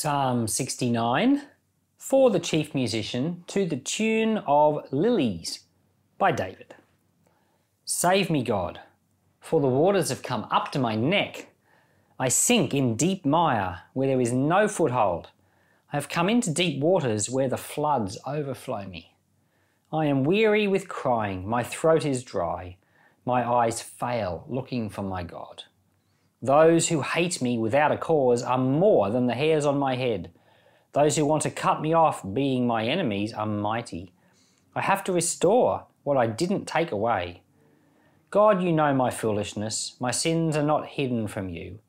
Psalm 69 for the chief musician to the tune of Lilies by David. Save me, God, for the waters have come up to my neck. I sink in deep mire where there is no foothold. I have come into deep waters where the floods overflow me. I am weary with crying, my throat is dry, my eyes fail looking for my God. Those who hate me without a cause are more than the hairs on my head. Those who want to cut me off, being my enemies, are mighty. I have to restore what I didn't take away. God, you know my foolishness. My sins are not hidden from you.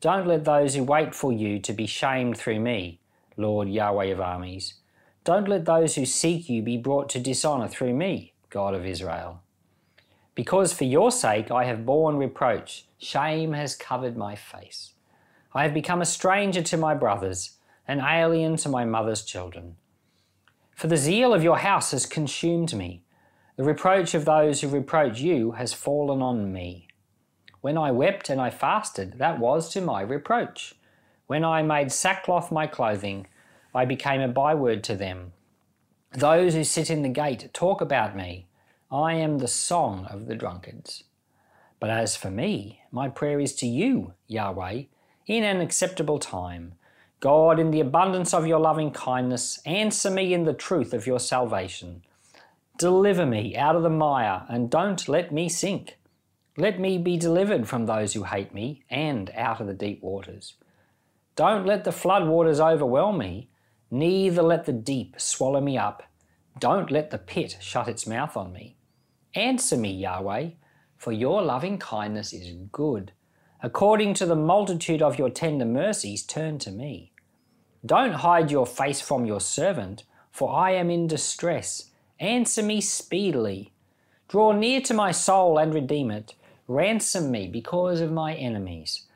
Don't let those who wait for you to be shamed through me, Lord Yahweh of armies. Don't let those who seek you be brought to dishonor through me, God of Israel. Because for your sake I have borne reproach, shame has covered my face. I have become a stranger to my brothers, an alien to my mother's children. For the zeal of your house has consumed me. The reproach of those who reproach you has fallen on me. When I wept and I fasted, that was to my reproach. When I made sackcloth my clothing, I became a byword to them. Those who sit in the gate talk about me. I am the song of the drunkards. But as for me, my prayer is to you, Yahweh, in an acceptable time. God, in the abundance of your loving kindness, answer me in the truth of your salvation. Deliver me out of the mire and don't let me sink. Let me be delivered from those who hate me and out of the deep waters. Don't let the flood waters overwhelm me, neither let the deep swallow me up. Don't let the pit shut its mouth on me. Answer me, Yahweh, for your loving kindness is good. According to the multitude of your tender mercies, turn to me. Don't hide your face from your servant, for I am in distress. Answer me speedily. Draw near to my soul and redeem it. Ransom me because of my enemies.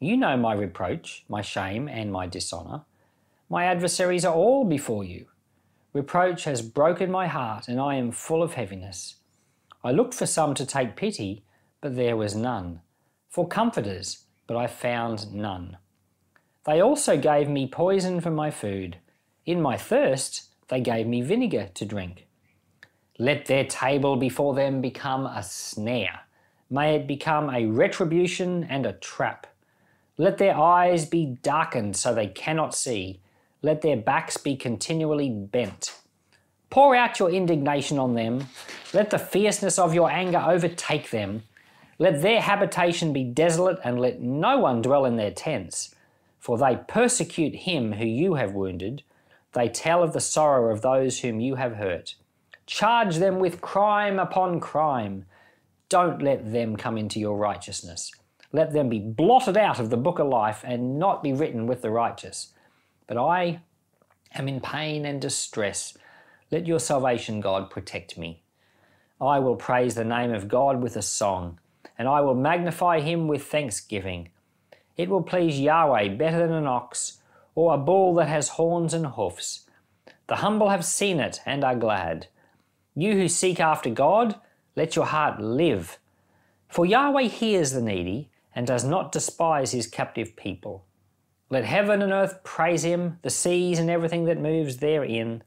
You know my reproach, my shame, and my dishonour. My adversaries are all before you. Reproach has broken my heart, and I am full of heaviness. I looked for some to take pity, but there was none. For comforters, but I found none. They also gave me poison for my food. In my thirst, they gave me vinegar to drink. Let their table before them become a snare. May it become a retribution and a trap. Let their eyes be darkened so they cannot see. Let their backs be continually bent. Pour out your indignation on them. Let the fierceness of your anger overtake them. Let their habitation be desolate, and let no one dwell in their tents. For they persecute him who you have wounded. They tell of the sorrow of those whom you have hurt. Charge them with crime upon crime. Don't let them come into your righteousness. Let them be blotted out of the book of life and not be written with the righteous. But I am in pain and distress let your salvation, God, protect me. I will praise the name of God with a song, and I will magnify him with thanksgiving. It will please Yahweh better than an ox, or a bull that has horns and hoofs. The humble have seen it and are glad. You who seek after God, let your heart live. For Yahweh hears the needy and does not despise his captive people. Let heaven and earth praise him, the seas and everything that moves therein.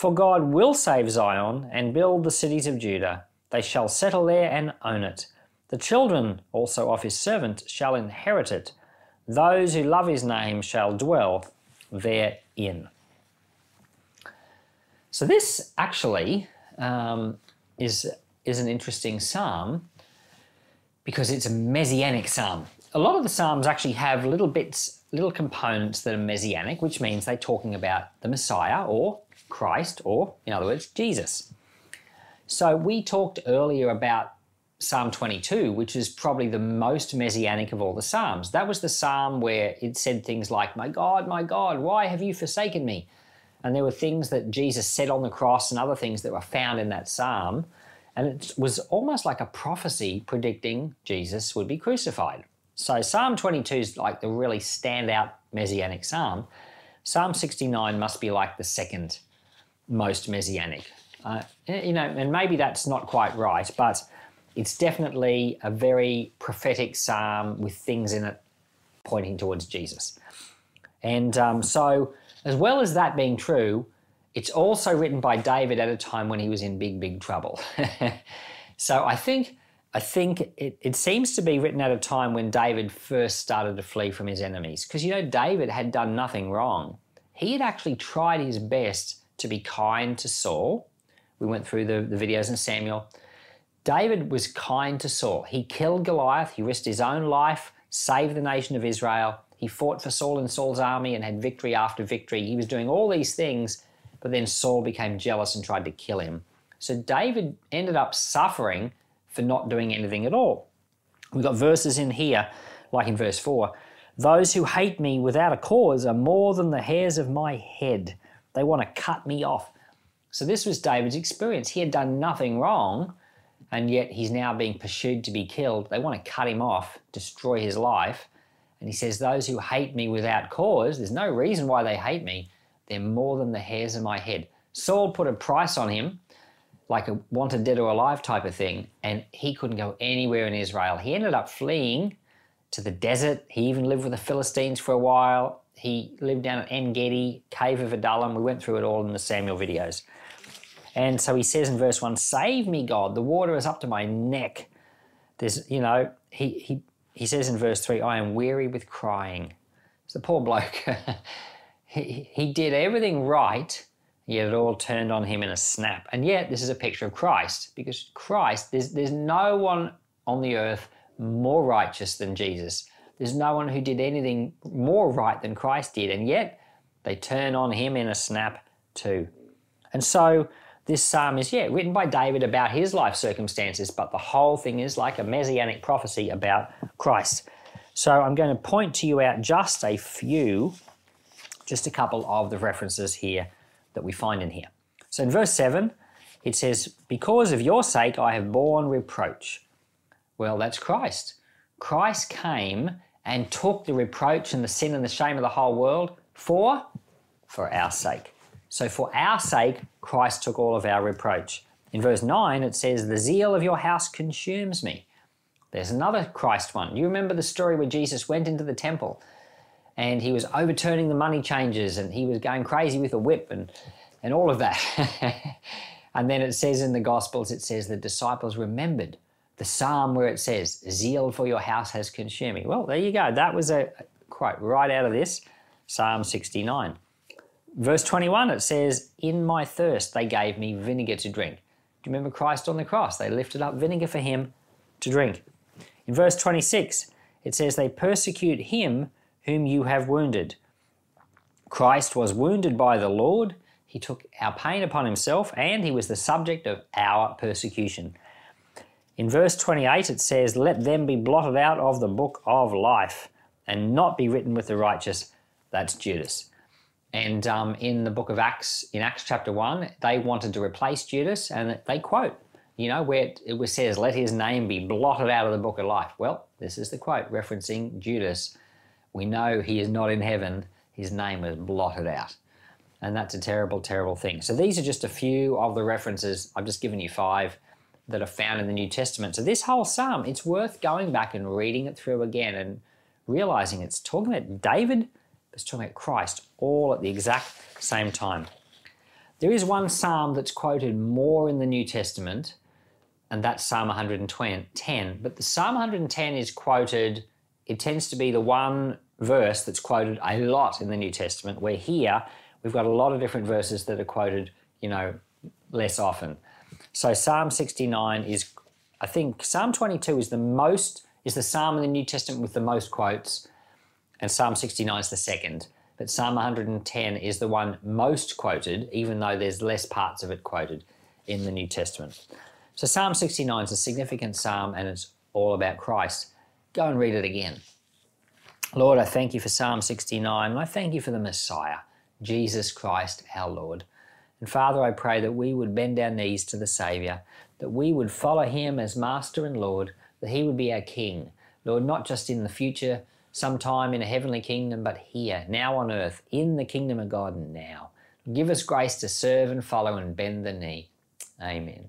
For God will save Zion and build the cities of Judah. They shall settle there and own it. The children also of his servant shall inherit it. Those who love his name shall dwell therein. So this actually um, is is an interesting psalm because it's a messianic psalm. A lot of the psalms actually have little bits, little components that are messianic, which means they're talking about the Messiah or Christ, or in other words, Jesus. So we talked earlier about Psalm 22, which is probably the most messianic of all the Psalms. That was the Psalm where it said things like, My God, my God, why have you forsaken me? And there were things that Jesus said on the cross and other things that were found in that Psalm. And it was almost like a prophecy predicting Jesus would be crucified. So Psalm 22 is like the really standout messianic psalm. Psalm 69 must be like the second most messianic. Uh, you know, and maybe that's not quite right, but it's definitely a very prophetic psalm with things in it pointing towards Jesus. And um, so, as well as that being true, it's also written by David at a time when he was in big, big trouble. so I think I think it, it seems to be written at a time when David first started to flee from his enemies. Because you know, David had done nothing wrong. He had actually tried his best to be kind to Saul. We went through the, the videos in Samuel. David was kind to Saul. He killed Goliath, he risked his own life, saved the nation of Israel. He fought for Saul and Saul's army and had victory after victory. He was doing all these things, but then Saul became jealous and tried to kill him. So David ended up suffering for not doing anything at all. We've got verses in here, like in verse 4 Those who hate me without a cause are more than the hairs of my head. They want to cut me off. So, this was David's experience. He had done nothing wrong, and yet he's now being pursued to be killed. They want to cut him off, destroy his life. And he says, Those who hate me without cause, there's no reason why they hate me. They're more than the hairs of my head. Saul put a price on him like a wanted dead or alive type of thing. And he couldn't go anywhere in Israel. He ended up fleeing to the desert. He even lived with the Philistines for a while. He lived down at En Gedi, Cave of Adullam. We went through it all in the Samuel videos. And so he says in verse 1 Save me, God. The water is up to my neck. There's, you know, he, he, he says in verse 3 I am weary with crying. It's the poor bloke. he, he did everything right Yet it all turned on him in a snap. And yet, this is a picture of Christ, because Christ, there's, there's no one on the earth more righteous than Jesus. There's no one who did anything more right than Christ did. And yet, they turn on him in a snap too. And so, this psalm is, yeah, written by David about his life circumstances, but the whole thing is like a messianic prophecy about Christ. So, I'm going to point to you out just a few, just a couple of the references here that we find in here. So in verse 7, it says, Because of your sake I have borne reproach. Well, that's Christ. Christ came and took the reproach and the sin and the shame of the whole world for for our sake. So for our sake Christ took all of our reproach. In verse 9 it says the zeal of your house consumes me. There's another Christ one. You remember the story where Jesus went into the temple and he was overturning the money changers and he was going crazy with a whip and, and all of that. and then it says in the Gospels, it says the disciples remembered the psalm where it says, Zeal for your house has consumed me. Well, there you go. That was a quote right out of this, Psalm 69. Verse 21, it says, In my thirst they gave me vinegar to drink. Do you remember Christ on the cross? They lifted up vinegar for him to drink. In verse 26, it says, They persecute him whom you have wounded. Christ was wounded by the Lord, he took our pain upon himself, and he was the subject of our persecution. In verse 28, it says, Let them be blotted out of the book of life and not be written with the righteous. That's Judas. And um, in the book of Acts, in Acts chapter 1, they wanted to replace Judas, and they quote, you know, where it says, Let his name be blotted out of the book of life. Well, this is the quote referencing Judas we know he is not in heaven, his name was blotted out. And that's a terrible, terrible thing. So these are just a few of the references. I've just given you five that are found in the New Testament. So this whole psalm, it's worth going back and reading it through again and realizing it's talking about David, it's talking about Christ, all at the exact same time. There is one psalm that's quoted more in the New Testament, and that's Psalm 110. But the Psalm 110 is quoted it tends to be the one verse that's quoted a lot in the New Testament, where here we've got a lot of different verses that are quoted, you know, less often. So Psalm 69 is, I think, Psalm 22 is the most, is the Psalm in the New Testament with the most quotes, and Psalm 69 is the second. But Psalm 110 is the one most quoted, even though there's less parts of it quoted in the New Testament. So Psalm 69 is a significant psalm and it's all about Christ. Go and read it again. Lord, I thank you for Psalm 69, and I thank you for the Messiah, Jesus Christ our Lord. And Father, I pray that we would bend our knees to the Saviour, that we would follow him as Master and Lord, that he would be our King. Lord, not just in the future, sometime in a heavenly kingdom, but here, now on earth, in the kingdom of God now. Give us grace to serve and follow and bend the knee. Amen.